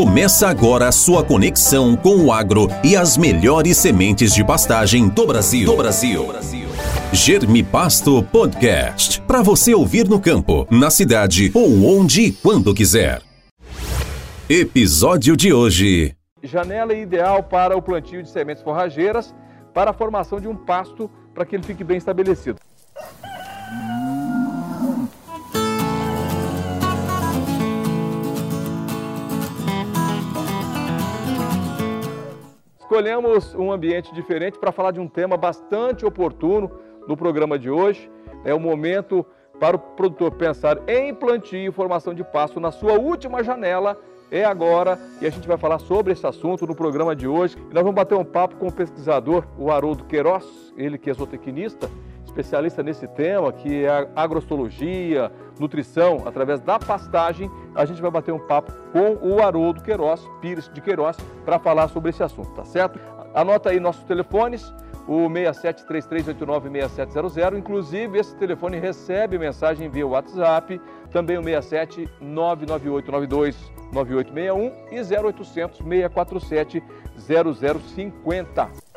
Começa agora a sua conexão com o agro e as melhores sementes de pastagem do Brasil. Do Brasil. Germe Pasto Podcast. Para você ouvir no campo, na cidade ou onde e quando quiser. Episódio de hoje. Janela ideal para o plantio de sementes forrageiras para a formação de um pasto para que ele fique bem estabelecido. Escolhemos um ambiente diferente para falar de um tema bastante oportuno no programa de hoje. É o momento para o produtor pensar em plantio e formação de pasto na sua última janela. É agora e a gente vai falar sobre esse assunto no programa de hoje. Nós vamos bater um papo com o pesquisador, o Haroldo Queiroz, ele que é zootecnista, especialista nesse tema, que é agrostologia, nutrição, através da pastagem, a gente vai bater um papo com o Haroldo Queiroz, Pires de Queiroz, para falar sobre esse assunto, tá certo? Anota aí nossos telefones, o 6733896700, inclusive esse telefone recebe mensagem via WhatsApp, também o 67 99892 9861 e 0800 647 0050.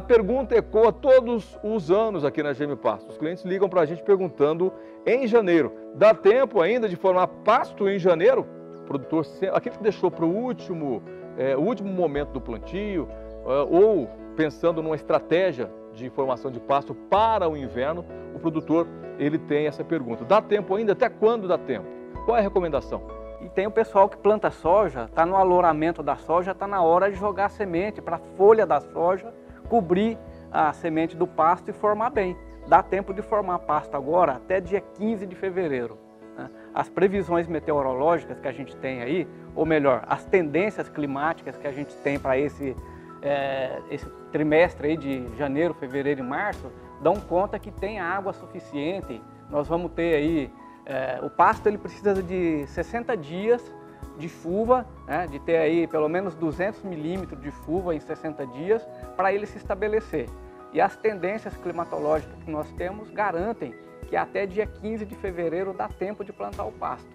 A pergunta ecoa todos os anos aqui na GM Pasto. Os clientes ligam para a gente perguntando em janeiro. Dá tempo ainda de formar pasto em janeiro? O produtor, aquele que deixou para o último, é, último momento do plantio, é, ou pensando numa estratégia de formação de pasto para o inverno, o produtor ele tem essa pergunta. Dá tempo ainda? Até quando dá tempo? Qual é a recomendação? E tem o pessoal que planta soja, está no aloramento da soja, está na hora de jogar semente para a folha da soja cobrir a semente do pasto e formar bem. Dá tempo de formar pasto agora até dia 15 de fevereiro. Né? As previsões meteorológicas que a gente tem aí, ou melhor, as tendências climáticas que a gente tem para esse, é, esse trimestre aí de janeiro, fevereiro e março, dão conta que tem água suficiente. Nós vamos ter aí, é, o pasto ele precisa de 60 dias de chuva, né, de ter aí pelo menos 200 milímetros de chuva em 60 dias para ele se estabelecer. E as tendências climatológicas que nós temos garantem que até dia 15 de fevereiro dá tempo de plantar o pasto.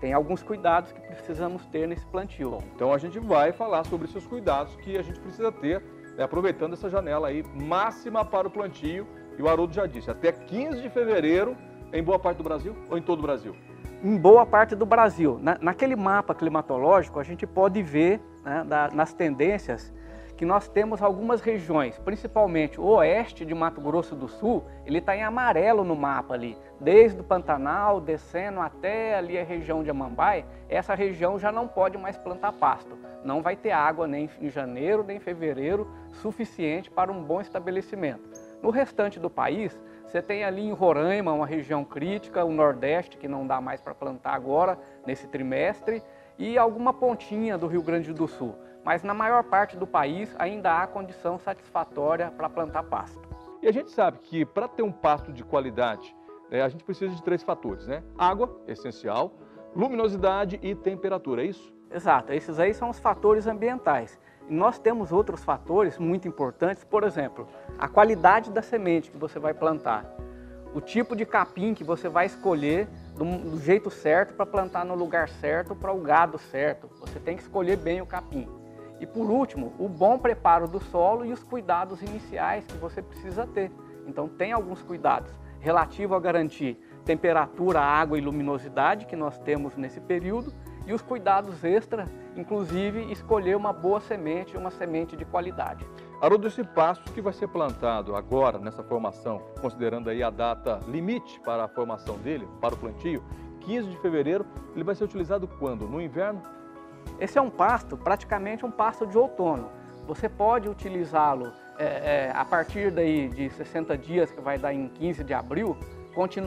Tem alguns cuidados que precisamos ter nesse plantio. Bom, então a gente vai falar sobre esses cuidados que a gente precisa ter, né, aproveitando essa janela aí máxima para o plantio. E o Haroldo já disse, até 15 de fevereiro em boa parte do Brasil ou em todo o Brasil? Em boa parte do Brasil. Na, naquele mapa climatológico, a gente pode ver né, da, nas tendências que nós temos algumas regiões, principalmente o oeste de Mato Grosso do Sul, ele está em amarelo no mapa ali, desde o Pantanal, descendo até ali a região de Amambai, essa região já não pode mais plantar pasto. Não vai ter água nem em janeiro, nem em fevereiro, suficiente para um bom estabelecimento. No restante do país, você tem ali em Roraima uma região crítica, o Nordeste, que não dá mais para plantar agora, nesse trimestre, e alguma pontinha do Rio Grande do Sul. Mas na maior parte do país ainda há condição satisfatória para plantar pasto. E a gente sabe que para ter um pasto de qualidade, né, a gente precisa de três fatores, né? Água, essencial, luminosidade e temperatura, é isso? Exato, esses aí são os fatores ambientais. Nós temos outros fatores muito importantes, por exemplo, a qualidade da semente que você vai plantar, o tipo de capim que você vai escolher do jeito certo para plantar no lugar certo para o gado certo. Você tem que escolher bem o capim. E por último, o bom preparo do solo e os cuidados iniciais que você precisa ter. Então tem alguns cuidados relativo a garantir temperatura, água e luminosidade que nós temos nesse período e os cuidados extra, inclusive escolher uma boa semente, uma semente de qualidade. Haroldo, esse pasto que vai ser plantado agora nessa formação, considerando aí a data limite para a formação dele, para o plantio, 15 de fevereiro, ele vai ser utilizado quando? No inverno? Esse é um pasto, praticamente um pasto de outono. Você pode utilizá-lo é, é, a partir daí de 60 dias, que vai dar em 15 de abril,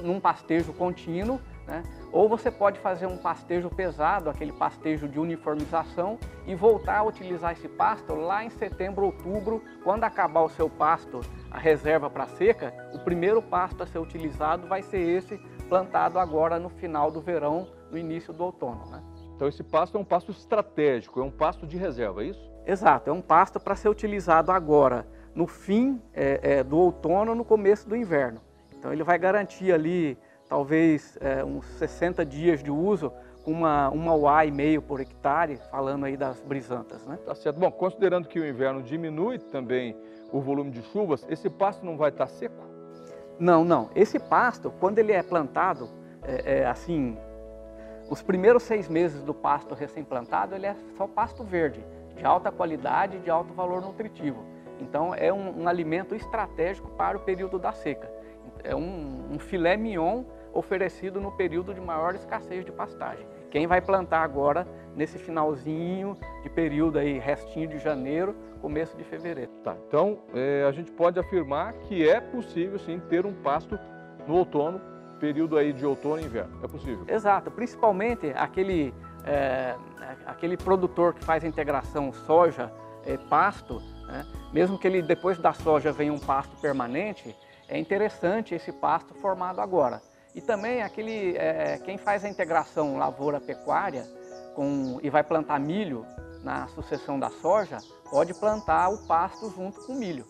num pastejo contínuo, né? Ou você pode fazer um pastejo pesado, aquele pastejo de uniformização, e voltar a utilizar esse pasto lá em setembro, outubro, quando acabar o seu pasto, a reserva para seca, o primeiro pasto a ser utilizado vai ser esse plantado agora no final do verão, no início do outono. Né? Então esse pasto é um pasto estratégico, é um pasto de reserva, é isso? Exato, é um pasto para ser utilizado agora no fim é, é, do outono, no começo do inverno. Então ele vai garantir ali talvez é, uns 60 dias de uso com uma, uma UA e meio por hectare, falando aí das brisantas. Né? Tá certo. Bom, considerando que o inverno diminui também o volume de chuvas, esse pasto não vai estar seco? Não, não. Esse pasto, quando ele é plantado, é, é, assim, os primeiros seis meses do pasto recém-plantado, ele é só pasto verde, de alta qualidade e de alto valor nutritivo. Então, é um, um alimento estratégico para o período da seca. É um, um filé mignon oferecido no período de maior escassez de pastagem. Quem vai plantar agora nesse finalzinho de período aí, restinho de janeiro, começo de fevereiro. Tá, então é, a gente pode afirmar que é possível sim ter um pasto no outono, período aí de outono e inverno. É possível? Exato, principalmente aquele, é, aquele produtor que faz a integração soja, é, pasto, né? mesmo que ele depois da soja venha um pasto permanente, é interessante esse pasto formado agora. E também aquele, é, quem faz a integração lavoura-pecuária e vai plantar milho na sucessão da soja, pode plantar o pasto junto com o milho.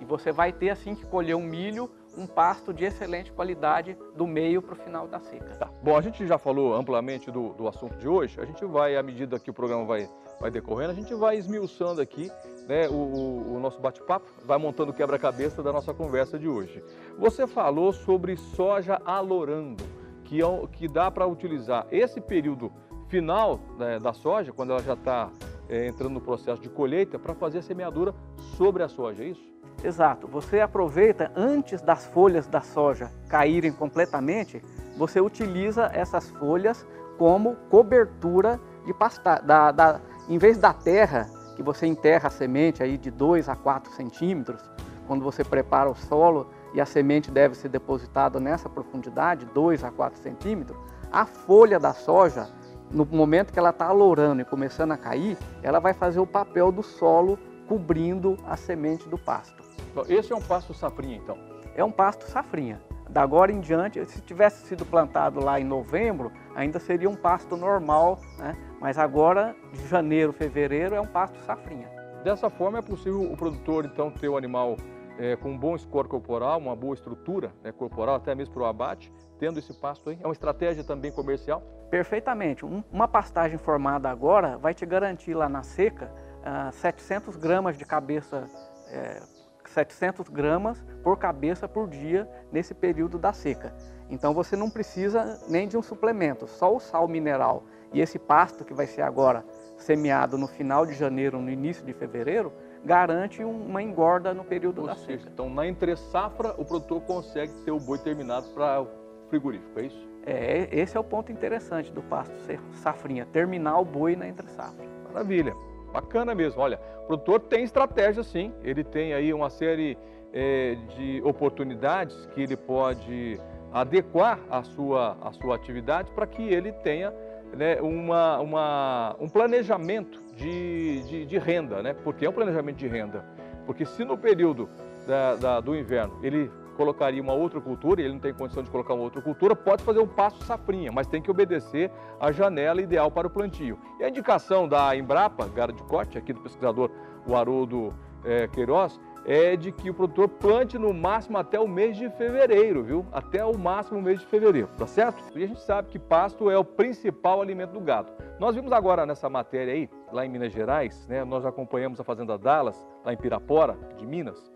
E você vai ter assim que colher um milho, um pasto de excelente qualidade do meio para o final da seca. Tá. Bom, a gente já falou amplamente do, do assunto de hoje. A gente vai, à medida que o programa vai, vai decorrendo, a gente vai esmiuçando aqui né, o, o, nosso bate-papo, vai montando o quebra-cabeça da nossa conversa de hoje. Você falou sobre soja alorando, que, é, que dá para utilizar esse período final né, da soja, quando ela já está é, entrando no processo de colheita, para fazer a semeadura sobre a soja, é isso? Exato. Você aproveita antes das folhas da soja caírem completamente, você utiliza essas folhas como cobertura de pasta, da, da, em vez da terra que você enterra a semente aí de 2 a 4 centímetros, quando você prepara o solo e a semente deve ser depositada nessa profundidade, 2 a 4 centímetros, a folha da soja no momento que ela está alourando e começando a cair, ela vai fazer o papel do solo cobrindo a semente do pasto. Esse é um pasto safrinha, então? É um pasto safrinha. Da agora em diante, se tivesse sido plantado lá em novembro, ainda seria um pasto normal, né? Mas agora, de janeiro, fevereiro, é um pasto safrinha. Dessa forma, é possível o produtor, então, ter o animal é, com um bom score corporal, uma boa estrutura né, corporal, até mesmo para o abate, tendo esse pasto aí? É uma estratégia também comercial? Perfeitamente. Um, uma pastagem formada agora vai te garantir lá na seca uh, ah, 700 gramas de cabeça, é, 700 gramas por cabeça por dia nesse período da seca. Então você não precisa nem de um suplemento, só o sal mineral e esse pasto que vai ser agora semeado no final de janeiro, no início de fevereiro, garante uma engorda no período Ou da seja, seca. Então, na entre safra, o produtor consegue ter o boi terminado para o frigorífico, é isso? É, esse é o ponto interessante do pasto ser safrinha, terminar o boi na entre safra. Maravilha, bacana mesmo. Olha, o produtor tem estratégia sim, ele tem aí uma série é, de oportunidades que ele pode adequar a sua, a sua atividade para que ele tenha né, uma, uma, um planejamento de, de, de, renda, né? porque é um planejamento de renda. Porque se no período da, da, do inverno ele colocaria uma outra cultura, e ele não tem condição de colocar uma outra cultura, pode fazer um passo safrinha, mas tem que obedecer a janela ideal para o plantio. E a indicação da Embrapa, Gara de Corte, aqui do pesquisador o Haroldo é, Queiroz, é de que o produtor plante no máximo até o mês de fevereiro, viu? Até o máximo mês de fevereiro, tá certo? E a gente sabe que pasto é o principal alimento do gado. Nós vimos agora nessa matéria aí, lá em Minas Gerais, né? Nós acompanhamos a fazenda Dallas, lá em Pirapora, de Minas.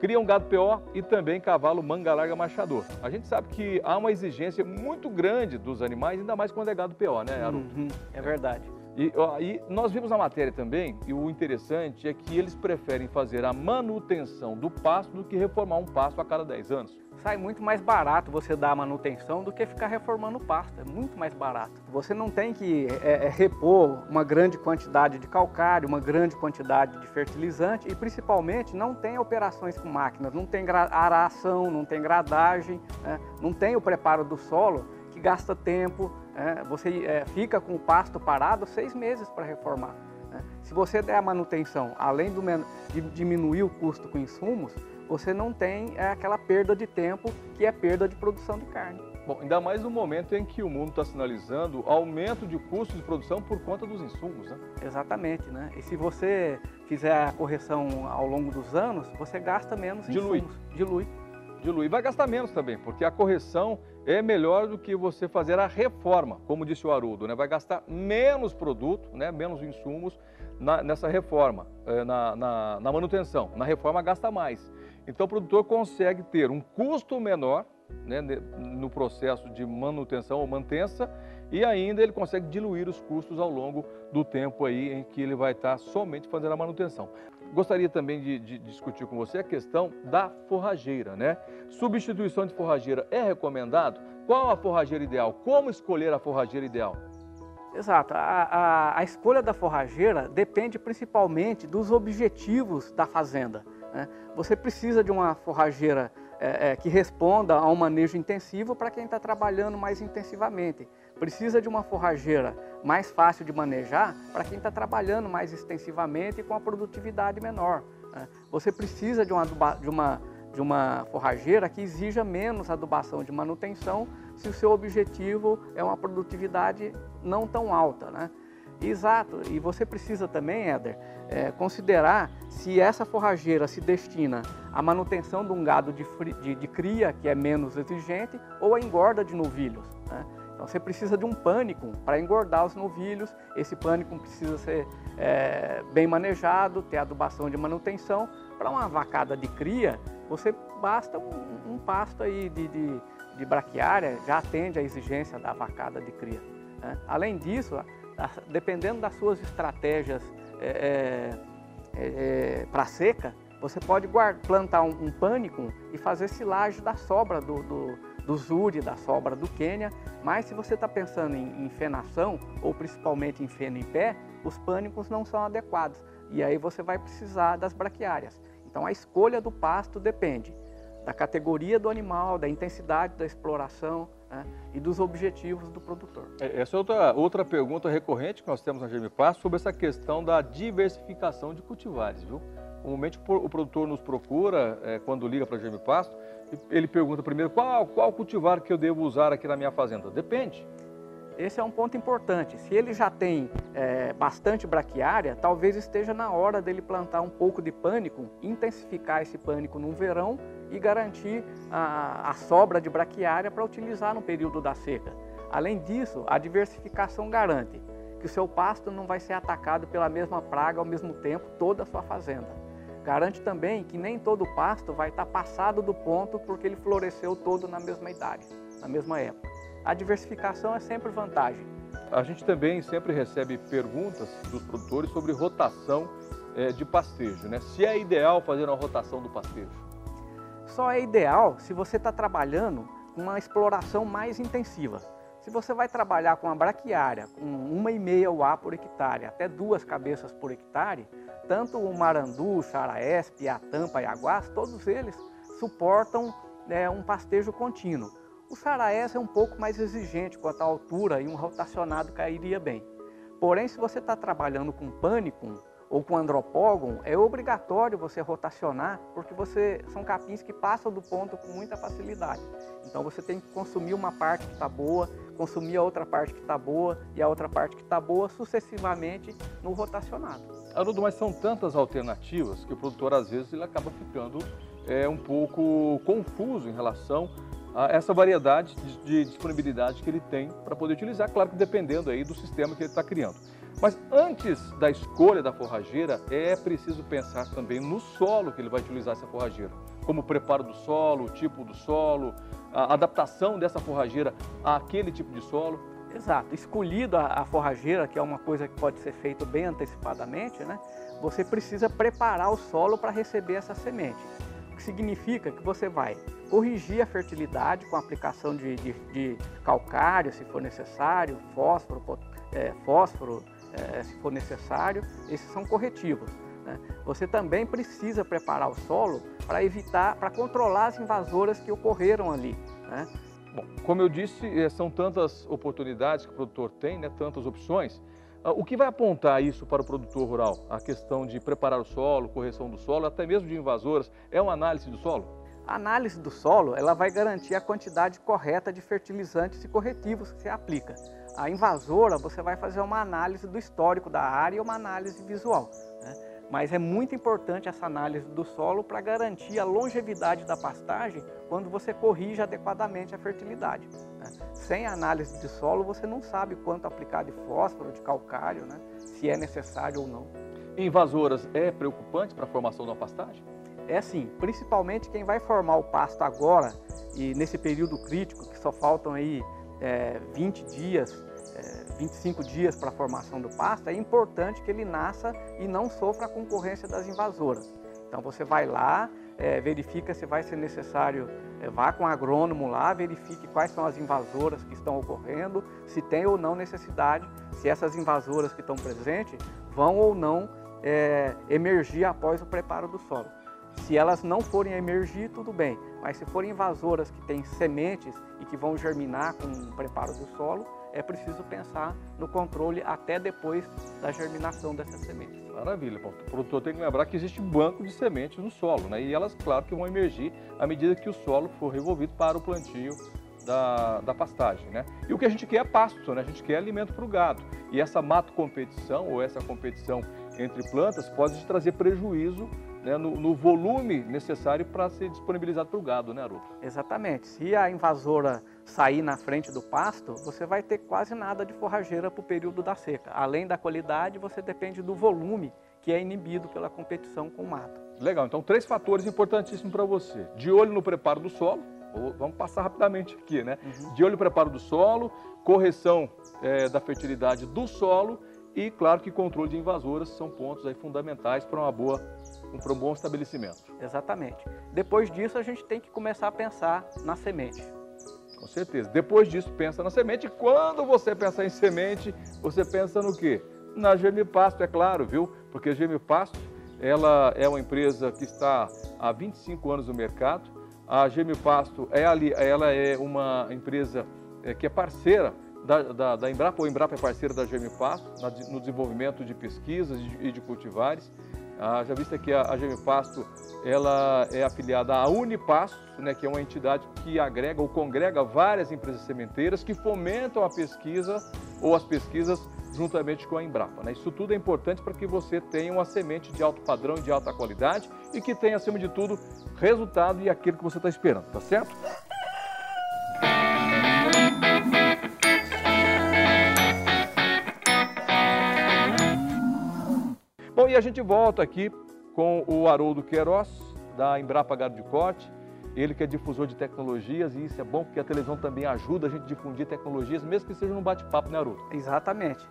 Criam gado PO e também cavalo manga larga machador. A gente sabe que há uma exigência muito grande dos animais, ainda mais quando é gado PO, né, Haroldo? Uhum, é verdade. E, e, nós vimos na matéria também, e o interessante é que eles preferem fazer a manutenção do pasto do que reformar um pasto a cada 10 anos. Sai muito mais barato você dar a manutenção do que ficar reformando o pasto, é muito mais barato. Você não tem que é, é, repor uma grande quantidade de calcário, uma grande quantidade de fertilizante e principalmente não tem operações com máquinas, não tem aração, não tem gradagem, né? não tem o preparo do solo que gasta tempo, é, você é, fica com o pasto parado seis meses para reformar. Né? Se você der a manutenção, além do, de diminuir o custo com insumos, você não tem é, aquela perda de tempo que é perda de produção de carne. Bom, ainda mais no momento em que o mundo está sinalizando aumento de custos de produção por conta dos insumos, né? Exatamente, né? E se você fizer a correção ao longo dos anos, você gasta menos Dilui. insumos. Dilui. Dilui. Vai gastar menos também, porque a correção é melhor do que você fazer a reforma, como disse o Haroldo, né? Vai gastar menos produto, né? menos insumos na, nessa reforma, é, na, na, na manutenção. Na reforma gasta mais. Então o produtor consegue ter um custo menor né, no processo de manutenção ou mantença e ainda ele consegue diluir os custos ao longo do tempo aí em que ele vai estar somente fazendo a manutenção. Gostaria também de, de, discutir com você a questão da forrageira, né? Substituição de forrageira é recomendado? Qual a forrageira ideal? Como escolher a forrageira ideal? Exato. A, a, a escolha da forrageira depende principalmente dos objetivos da fazenda. Né? Você precisa de uma forrageira é, é, que responda a um manejo intensivo para quem está trabalhando mais intensivamente. Precisa de uma forrageira mais fácil de manejar para quem está trabalhando mais extensivamente e com a produtividade menor. Né? Você precisa de uma, de, uma, de uma forrageira que exija menos adubação de manutenção se o seu objetivo é uma produtividade não tão alta. Né? Exato, e você precisa também, Éder, é, considerar se essa forrageira se destina à manutenção de um gado de, de, de cria, que é menos exigente, ou à engorda de novilhos. Né? Então você precisa de um pânico para engordar os novilhos, esse pânico precisa ser é, bem manejado, ter adubação de manutenção. Para uma vacada de cria, você basta um, um pasto aí de, de, de braquiária, já atende à exigência da vacada de cria. Né? Além disso, dependendo das suas estratégias é, é, é para seca, você pode guardar, plantar um, um pânico e fazer silagem da sobra do, do, do zuri, da sobra do Quênia. Mas se você está pensando em, em fenação, ou principalmente em feno em pé, os pânicos não são adequados. E aí você vai precisar das braquiárias. Então a escolha do pasto depende da categoria do animal, da intensidade da exploração, né, e dos objetivos do produtor. É, essa é outra, outra pergunta recorrente que nós temos na Passo sobre essa questão da diversificação de cultivares, viu? Normalmente o produtor nos procura, é, quando liga para a GM Pasto, ele pergunta primeiro qual, qual cultivar que eu devo usar aqui na minha fazenda. Depende. Esse é um ponto importante. Se ele já tem é, bastante braquiária, talvez esteja na hora dele plantar um pouco de pânico, intensificar esse pânico no verão e garantir a, a sobra de braquiária para utilizar no período da seca. Além disso, a diversificação garante que o seu pasto não vai ser atacado pela mesma praga ao mesmo tempo toda a sua fazenda. Garante também que nem todo pasto vai estar passado do ponto porque ele floresceu todo na mesma idade, na mesma época a diversificação é sempre vantagem. A gente também sempre recebe perguntas dos produtores sobre rotação é, de pastejo, né? Se é ideal fazer uma rotação do pastejo. Só é ideal se você está trabalhando com uma exploração mais intensiva. Se você vai trabalhar com a braquiária, com uma e meia UA por hectare, até duas cabeças por hectare, tanto o marandu, o xaraesp, a tampa e a guás, todos eles suportam né, um pastejo contínuo. O Saraés é um pouco mais exigente quanto à altura e um rotacionado cairia bem. Porém, se você está trabalhando com pânico ou com andropógon, é obrigatório você rotacionar, porque você são capins que passam do ponto com muita facilidade. Então você tem que consumir uma parte que está boa, consumir a outra parte que está boa e a outra parte que está boa sucessivamente no rotacionado. Haroldo, mas são tantas alternativas que o produtor às vezes ele acaba ficando é, um pouco confuso em relação essa variedade de, de disponibilidade que ele tem para poder utilizar, claro que dependendo aí do sistema que ele está criando. Mas antes da escolha da forrageira, é preciso pensar também no solo que ele vai utilizar essa forrageira, como o preparo do solo, o tipo do solo, a adaptação dessa forrageira àquele tipo de solo. Exato. Escolhido a, forrageira, que é uma coisa que pode ser feita bem antecipadamente, né? Você precisa preparar o solo para receber essa semente que significa que você vai corrigir a fertilidade com a aplicação de, de, de calcário, se for necessário, fósforo, é, fósforo é, se for necessário, esses são corretivos. Né? Você também precisa preparar o solo para evitar, para controlar as invasoras que ocorreram ali. Né? Bom, como eu disse, é, são tantas oportunidades que o produtor tem, né, tantas opções, Ah, o que vai apontar isso para o produtor rural? A questão de preparar o solo, correção do solo, até mesmo de invasoras, é uma análise do solo? A análise do solo ela vai garantir a quantidade correta de fertilizantes e corretivos que você aplica. A invasora, você vai fazer uma análise do histórico da área e uma análise visual. Né? Mas é muito importante essa análise do solo para garantir a longevidade da pastagem quando você corrige adequadamente a fertilidade. Né? Sem análise de solo, você não sabe quanto aplicar de fósforo, de calcário, né? se é necessário ou não. Invasoras é preocupante para a formação da pastagem? É sim, principalmente quem vai formar o pasto agora e nesse período crítico, que só faltam aí é, 20 dias, 25 dias para a formação do pasto, é importante que ele nasça e não sofra a concorrência das invasoras. Então você vai lá, é, verifica se vai ser necessário, é, vá com o agrônomo lá, verifique quais são as invasoras que estão ocorrendo, se tem ou não necessidade, se essas invasoras que estão presentes vão ou não é, emergir após o preparo do solo. Se elas não forem emergir, tudo bem, mas se forem invasoras que têm sementes e que vão germinar com o preparo do solo, é preciso pensar no controle até depois da germinação dessas sementes. Maravilha, o produtor tem que lembrar que existe banco de sementes no solo, né? e elas, claro, que vão emergir à medida que o solo for revolvido para o plantio da, da pastagem. Né? E o que a gente quer é pasto, né? a gente quer alimento para o gado. E essa mato competição, ou essa competição entre plantas, pode trazer prejuízo né, no, no, volume necessário para ser disponibilizado para o gado, né, Haroldo? Exatamente. Se a invasora sair na frente do pasto, você vai ter quase nada de forrageira para o período da seca. Além da qualidade, você depende do volume que é inibido pela competição com o mato. Legal, então três fatores importantíssimos para você. De olho no preparo do solo, vamos passar rapidamente aqui, né? Uhum. De olho no preparo do solo, correção é, da fertilidade do solo e, claro, que controle de invasoras são pontos aí fundamentais para uma boa para um bom estabelecimento. Exatamente. Depois disso, a gente tem que começar a pensar na semente. Com certeza. Depois disso, pensa na semente. Quando você pensar em semente, você pensa no quê? Na Germipasto, é claro, viu? Porque a Germipasto, ela é uma empresa que está há 25 anos no mercado. A Germipasto, é ali, ela é uma empresa é, que é parceira da, da, da Embrapa, ou Embrapa é parceira da Germipasto no desenvolvimento de pesquisas e de cultivares. Já visto que a, a Gemipasto ela é afiliada à Unipasto, né, que é uma entidade que agrega ou congrega várias empresas sementeiras que fomentam a pesquisa ou as pesquisas juntamente com a Embrapa. Né? Isso tudo é importante para que você tenha uma semente de alto padrão de alta qualidade e que tenha, acima de tudo, resultado e aquilo que você está esperando, tá certo? E a gente volta aqui com o Haroldo Queiroz, da Embrapa Gado de Corte. Ele que é difusor de tecnologias e isso é bom porque a televisão também ajuda a gente a difundir tecnologias, mesmo que seja num bate-papo, né, Haroldo? Exatamente.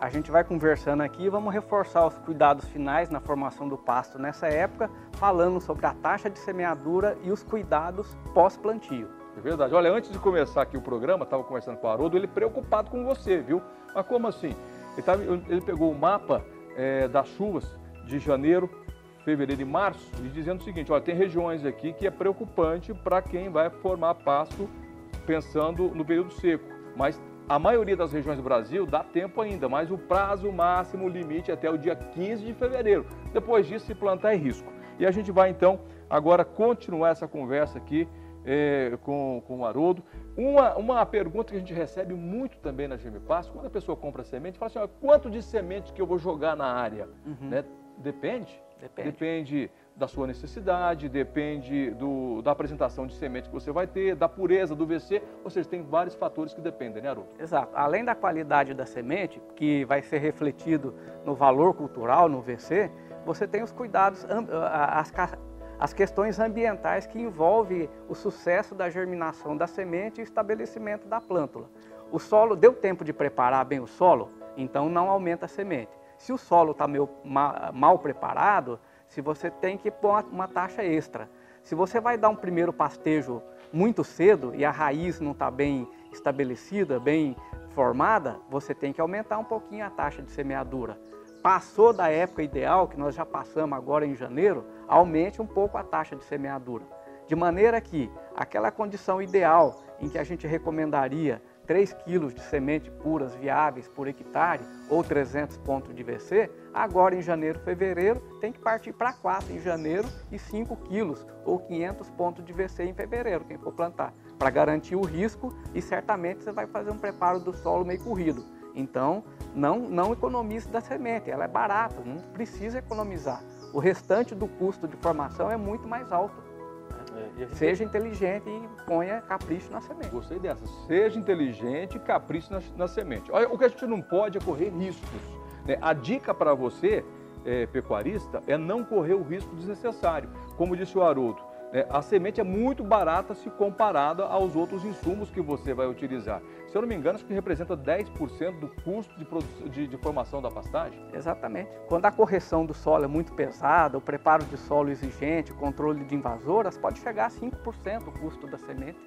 A gente vai conversando aqui e vamos reforçar os cuidados finais na formação do pasto nessa época, falando sobre a taxa de semeadura e os cuidados pós-plantio. É verdade. Olha, antes de começar aqui o programa, estava conversando com o Haroldo, ele preocupado com você, viu? Mas como assim? Ele, tava, ele pegou o mapa é, das chuvas de janeiro, fevereiro e março, e dizendo o seguinte, olha, tem regiões aqui que é preocupante para quem vai formar pasto pensando no período seco, mas a maioria das regiões do Brasil dá tempo ainda, mas o prazo máximo, limite é até o dia 15 de fevereiro. Depois disso, se plantar é risco. E a gente vai então agora continuar essa conversa aqui é, com, com o Haroldo. Uma, uma pergunta que a gente recebe muito também na GM Passo, quando a pessoa compra semente, fala assim, ó, quanto de semente que eu vou jogar na área? Uhum. Né? Depende. Depende. Depende da sua necessidade, depende do, da apresentação de semente que você vai ter, da pureza do VC, ou seja, tem vários fatores que dependem, né, Haroldo? Exato. Além da qualidade da semente, que vai ser refletido no valor cultural, no VC, você tem os cuidados, as, as questões ambientais que envolvem o sucesso da germinação da semente e estabelecimento da plântula. O solo deu tempo de preparar bem o solo, então não aumenta a semente. Se o solo está mal, mal preparado, se você tem que pôr uma taxa extra. Se você vai dar um primeiro pastejo muito cedo e a raiz não está bem estabelecida, bem formada, você tem que aumentar um pouquinho a taxa de semeadura passou da época ideal, que nós já passamos agora em janeiro, aumente um pouco a taxa de semeadura. De maneira que aquela condição ideal em que a gente recomendaria 3 quilos de semente puras viáveis por hectare ou 300 pontos de VC, agora em janeiro, fevereiro, tem que partir para 4 em janeiro e 5 quilos ou 500 pontos de VC em fevereiro, quem for plantar, para garantir o risco e certamente você vai fazer um preparo do solo meio corrido. Então, não, não economize da semente, ela é barata, não precisa economizar. O restante do custo de formação é muito mais alto. É, Seja inteligente e ponha capricho na semente. Gostei dessa. Seja inteligente e capricho na, na, semente. Olha, o que a gente não pode é correr riscos. Né? A dica para você, é, pecuarista, é não correr o risco desnecessário. Como disse o Haroldo, é, a semente é muito barata se comparada aos outros insumos que você vai utilizar. Se eu não me engano, acho que representa 10% do custo de, de, de, formação da pastagem. Exatamente. Quando a correção do solo é muito pesada, o preparo de solo exigente, o controle de invasoras, pode chegar a 5% o custo da semente.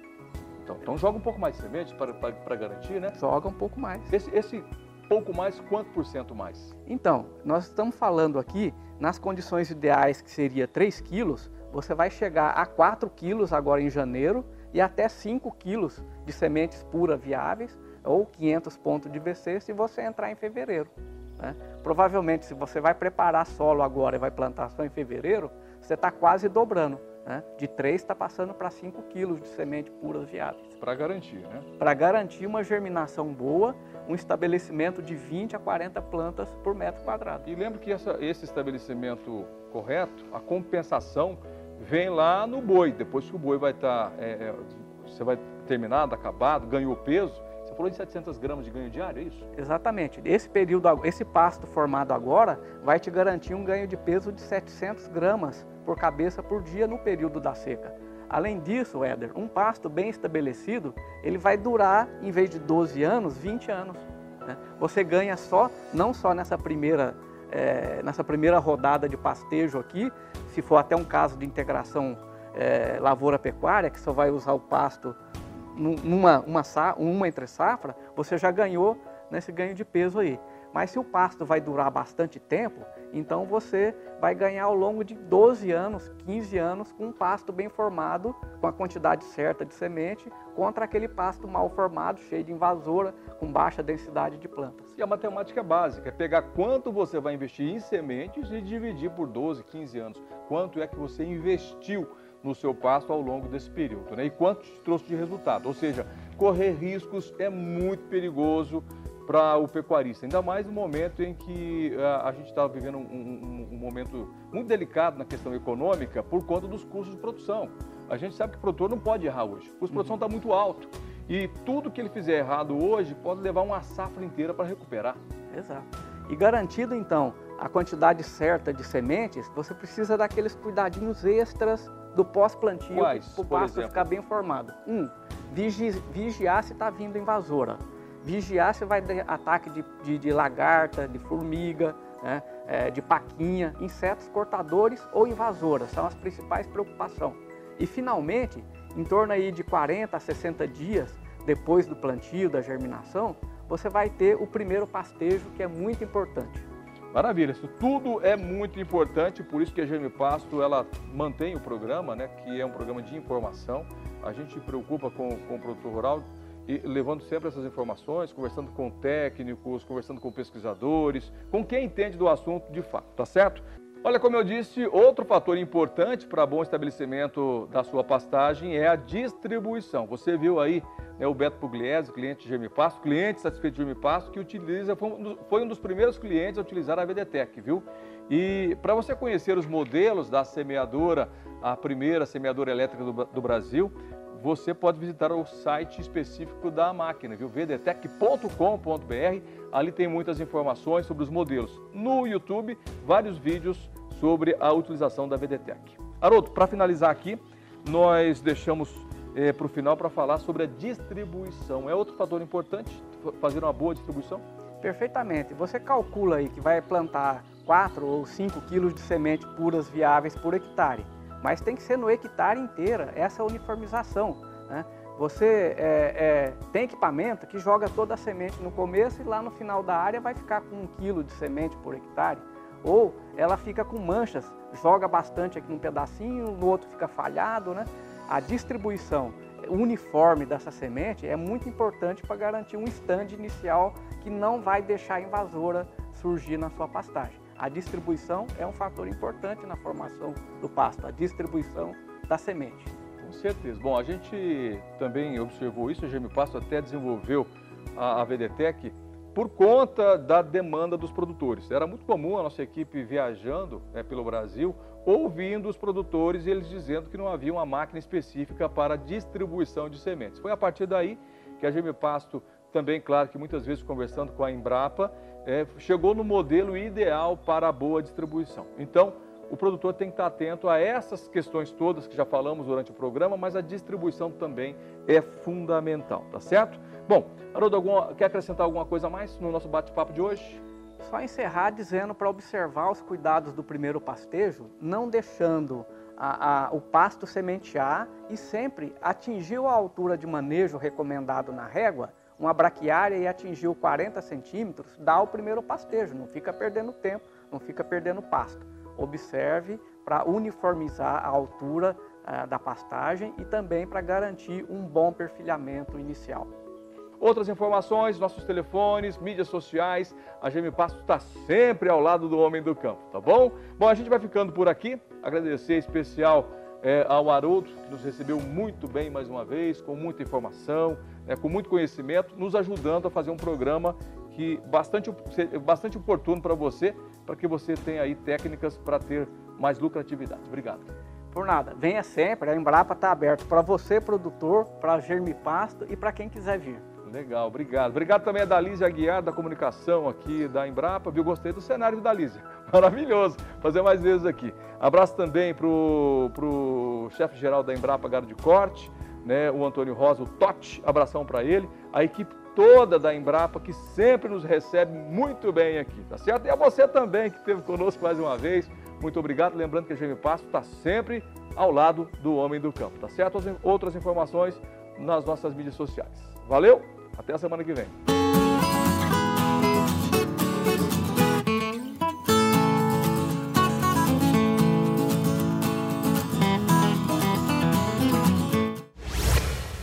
Então, então joga um pouco mais de semente para garantir, né? Joga um pouco mais. Esse, esse pouco mais, quanto por cento mais? Então, nós estamos falando aqui, nas condições ideais, que seria 3 quilos, você vai chegar a 4 quilos agora em janeiro e até 5 quilos de sementes puras viáveis ou 500 pontos de VC se você entrar em fevereiro. Né? Provavelmente, se você vai preparar solo agora e vai plantar só em fevereiro, você está quase dobrando. Né? De 3 está passando para 5 quilos de semente puras viáveis. Para garantir, né? Para garantir uma germinação boa, um estabelecimento de 20 a 40 plantas por metro quadrado. E lembro que essa, esse estabelecimento correto, a compensação vem lá no boi. Depois que o boi vai estar, tá, é, é, você vai terminado, acabado, ganhou peso, você falou de 700 gramas de ganho diário, é isso? Exatamente. Esse período, esse pasto formado agora vai te garantir um ganho de peso de 700 gramas por cabeça por dia no período da seca. Além disso, Éder, um pasto bem estabelecido, ele vai durar, em vez de 12 anos, 20 anos. Né? Você ganha só, não só nessa primeira, é, nessa primeira rodada de pastejo aqui, se for até um caso de integração é, lavoura-pecuária, que só vai usar o pasto numa uma, uma entre safra, você já ganhou nesse ganho de peso aí. Mas se o pasto vai durar bastante tempo, então você vai ganhar ao longo de 12 anos, 15 anos com um pasto bem formado, com a quantidade certa de semente, contra aquele pasto mal formado, cheio de invasora, com baixa densidade de plantas. E a matemática é básica, é pegar quanto você vai investir em sementes e dividir por 12, 15 anos. Quanto é que você investiu no seu pasto ao longo desse período, né? E quanto te trouxe de resultado. Ou seja, correr riscos é muito perigoso para o pecuarista, ainda mais no momento em que a, ah, a gente está vivendo um, um, um, momento muito delicado na questão econômica por conta dos custos de produção. A gente sabe que o produtor não pode errar hoje, o custo de produção está muito alto e tudo que ele fizer errado hoje pode levar uma safra inteira para recuperar. Exato. E garantido então a quantidade certa de sementes, você precisa daqueles cuidadinhos extras do pós-plantio para o pasto ficar bem formado. Um, vigi vigiar se está vindo invasora vigiar se vai ter ataque de, de, de lagarta, de formiga, né, é, de paquinha, insetos cortadores ou invasoras, são as principais preocupações. E finalmente, em torno aí de 40 a 60 dias depois do plantio, da germinação, você vai ter o primeiro pastejo, que é muito importante. Maravilha, isso tudo é muito importante, por isso que a Germe Pasto ela mantém o programa, né, que é um programa de informação. A gente se preocupa com, com o produtor rural e levando sempre essas informações, conversando com técnicos, conversando com pesquisadores, com quem entende do assunto de fato, tá certo? Olha, como eu disse, outro fator importante para bom estabelecimento da sua pastagem é a distribuição. Você viu aí né, o Beto Pugliese, cliente de Germipasto, cliente satisfeito de Germipasto, que utiliza, foi um, dos, foi um dos primeiros clientes a utilizar a VDTEC, viu? E para você conhecer os modelos da semeadora, a primeira semeadora elétrica do, do Brasil, você pode visitar o site específico da máquina, viu? vdtec.com.br. Ali tem muitas informações sobre os modelos. No YouTube, vários vídeos sobre a utilização da VDTec. Haroldo, para finalizar aqui, nós deixamos eh, para o final para falar sobre a distribuição. É outro fator importante fazer uma boa distribuição? Perfeitamente. Você calcula aí que vai plantar 4 ou 5 quilos de semente puras viáveis por hectare mas tem que ser no hectare inteira essa uniformização. Né? Você é, é, tem equipamento que joga toda a semente no começo e lá no final da área vai ficar com um quilo de semente por hectare. Ou ela fica com manchas, joga bastante aqui num pedacinho, no outro fica falhado. Né? A distribuição uniforme dessa semente é muito importante para garantir um stand inicial que não vai deixar a invasora surgir na sua pastagem. A distribuição é um fator importante na formação do pasto, a distribuição da semente. Com certeza. Bom, a gente também observou isso, o Pasto até desenvolveu a, a VDTEC por conta da demanda dos produtores. Era muito comum a nossa equipe viajando né, pelo Brasil, ouvindo os produtores e eles dizendo que não havia uma máquina específica para distribuição de sementes. Foi a partir daí que a Geme Pasto, também, claro que muitas vezes conversando com a Embrapa, é, chegou no modelo ideal para a boa distribuição. Então, o produtor tem que estar atento a essas questões todas que já falamos durante o programa, mas a distribuição também é fundamental, tá certo? Bom, Haroldo, alguma, quer acrescentar alguma coisa mais no nosso bate-papo de hoje? Só encerrar dizendo para observar os cuidados do primeiro pastejo, não deixando a, a, o pasto sementear e sempre atingiu a altura de manejo recomendado na régua, uma braquiária e atingiu 40 centímetros, dá o primeiro pastejo, não fica perdendo tempo, não fica perdendo pasto. Observe para uniformizar a altura uh, da pastagem e também para garantir um bom perfilhamento inicial. Outras informações, nossos telefones, mídias sociais, a Gêmeo Pasto está sempre ao lado do homem do campo, tá bom? Bom, a gente vai ficando por aqui. Agradecer especial é, ao Haroldo, que nos recebeu muito bem mais uma vez, com muita informação, né, com muito conhecimento, nos ajudando a fazer um programa que bastante, bastante oportuno para você, para que você tenha aí técnicas para ter mais lucratividade. Obrigado. Por nada, venha sempre, a Embrapa está aberta para você, produtor, para Germipasto e para quem quiser vir. Legal, obrigado. Obrigado também a Dalísia Aguiar, da comunicação aqui da Embrapa, viu? Gostei do cenário da Dalísia. Maravilhoso. Fazer mais vezes aqui. Abraço também para o chefe-geral da Embrapa, Garo de Corte, né? o Antônio Rosa, o Totti. Abração para ele. A equipe toda da Embrapa, que sempre nos recebe muito bem aqui, tá certo? E a você também, que esteve conosco mais uma vez. Muito obrigado. Lembrando que a GM Passo está sempre ao lado do homem do campo, tá certo? Outras informações nas nossas mídias sociais. Valeu! Até a semana que vem.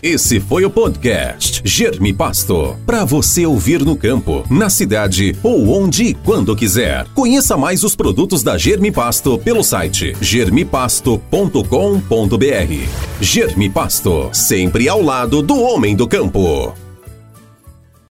Esse foi o podcast Germe Pasto. Para você ouvir no campo, na cidade ou onde e quando quiser. Conheça mais os produtos da Germe Pasto pelo site germipasto.com.br. Germe Pasto, sempre ao lado do homem do campo.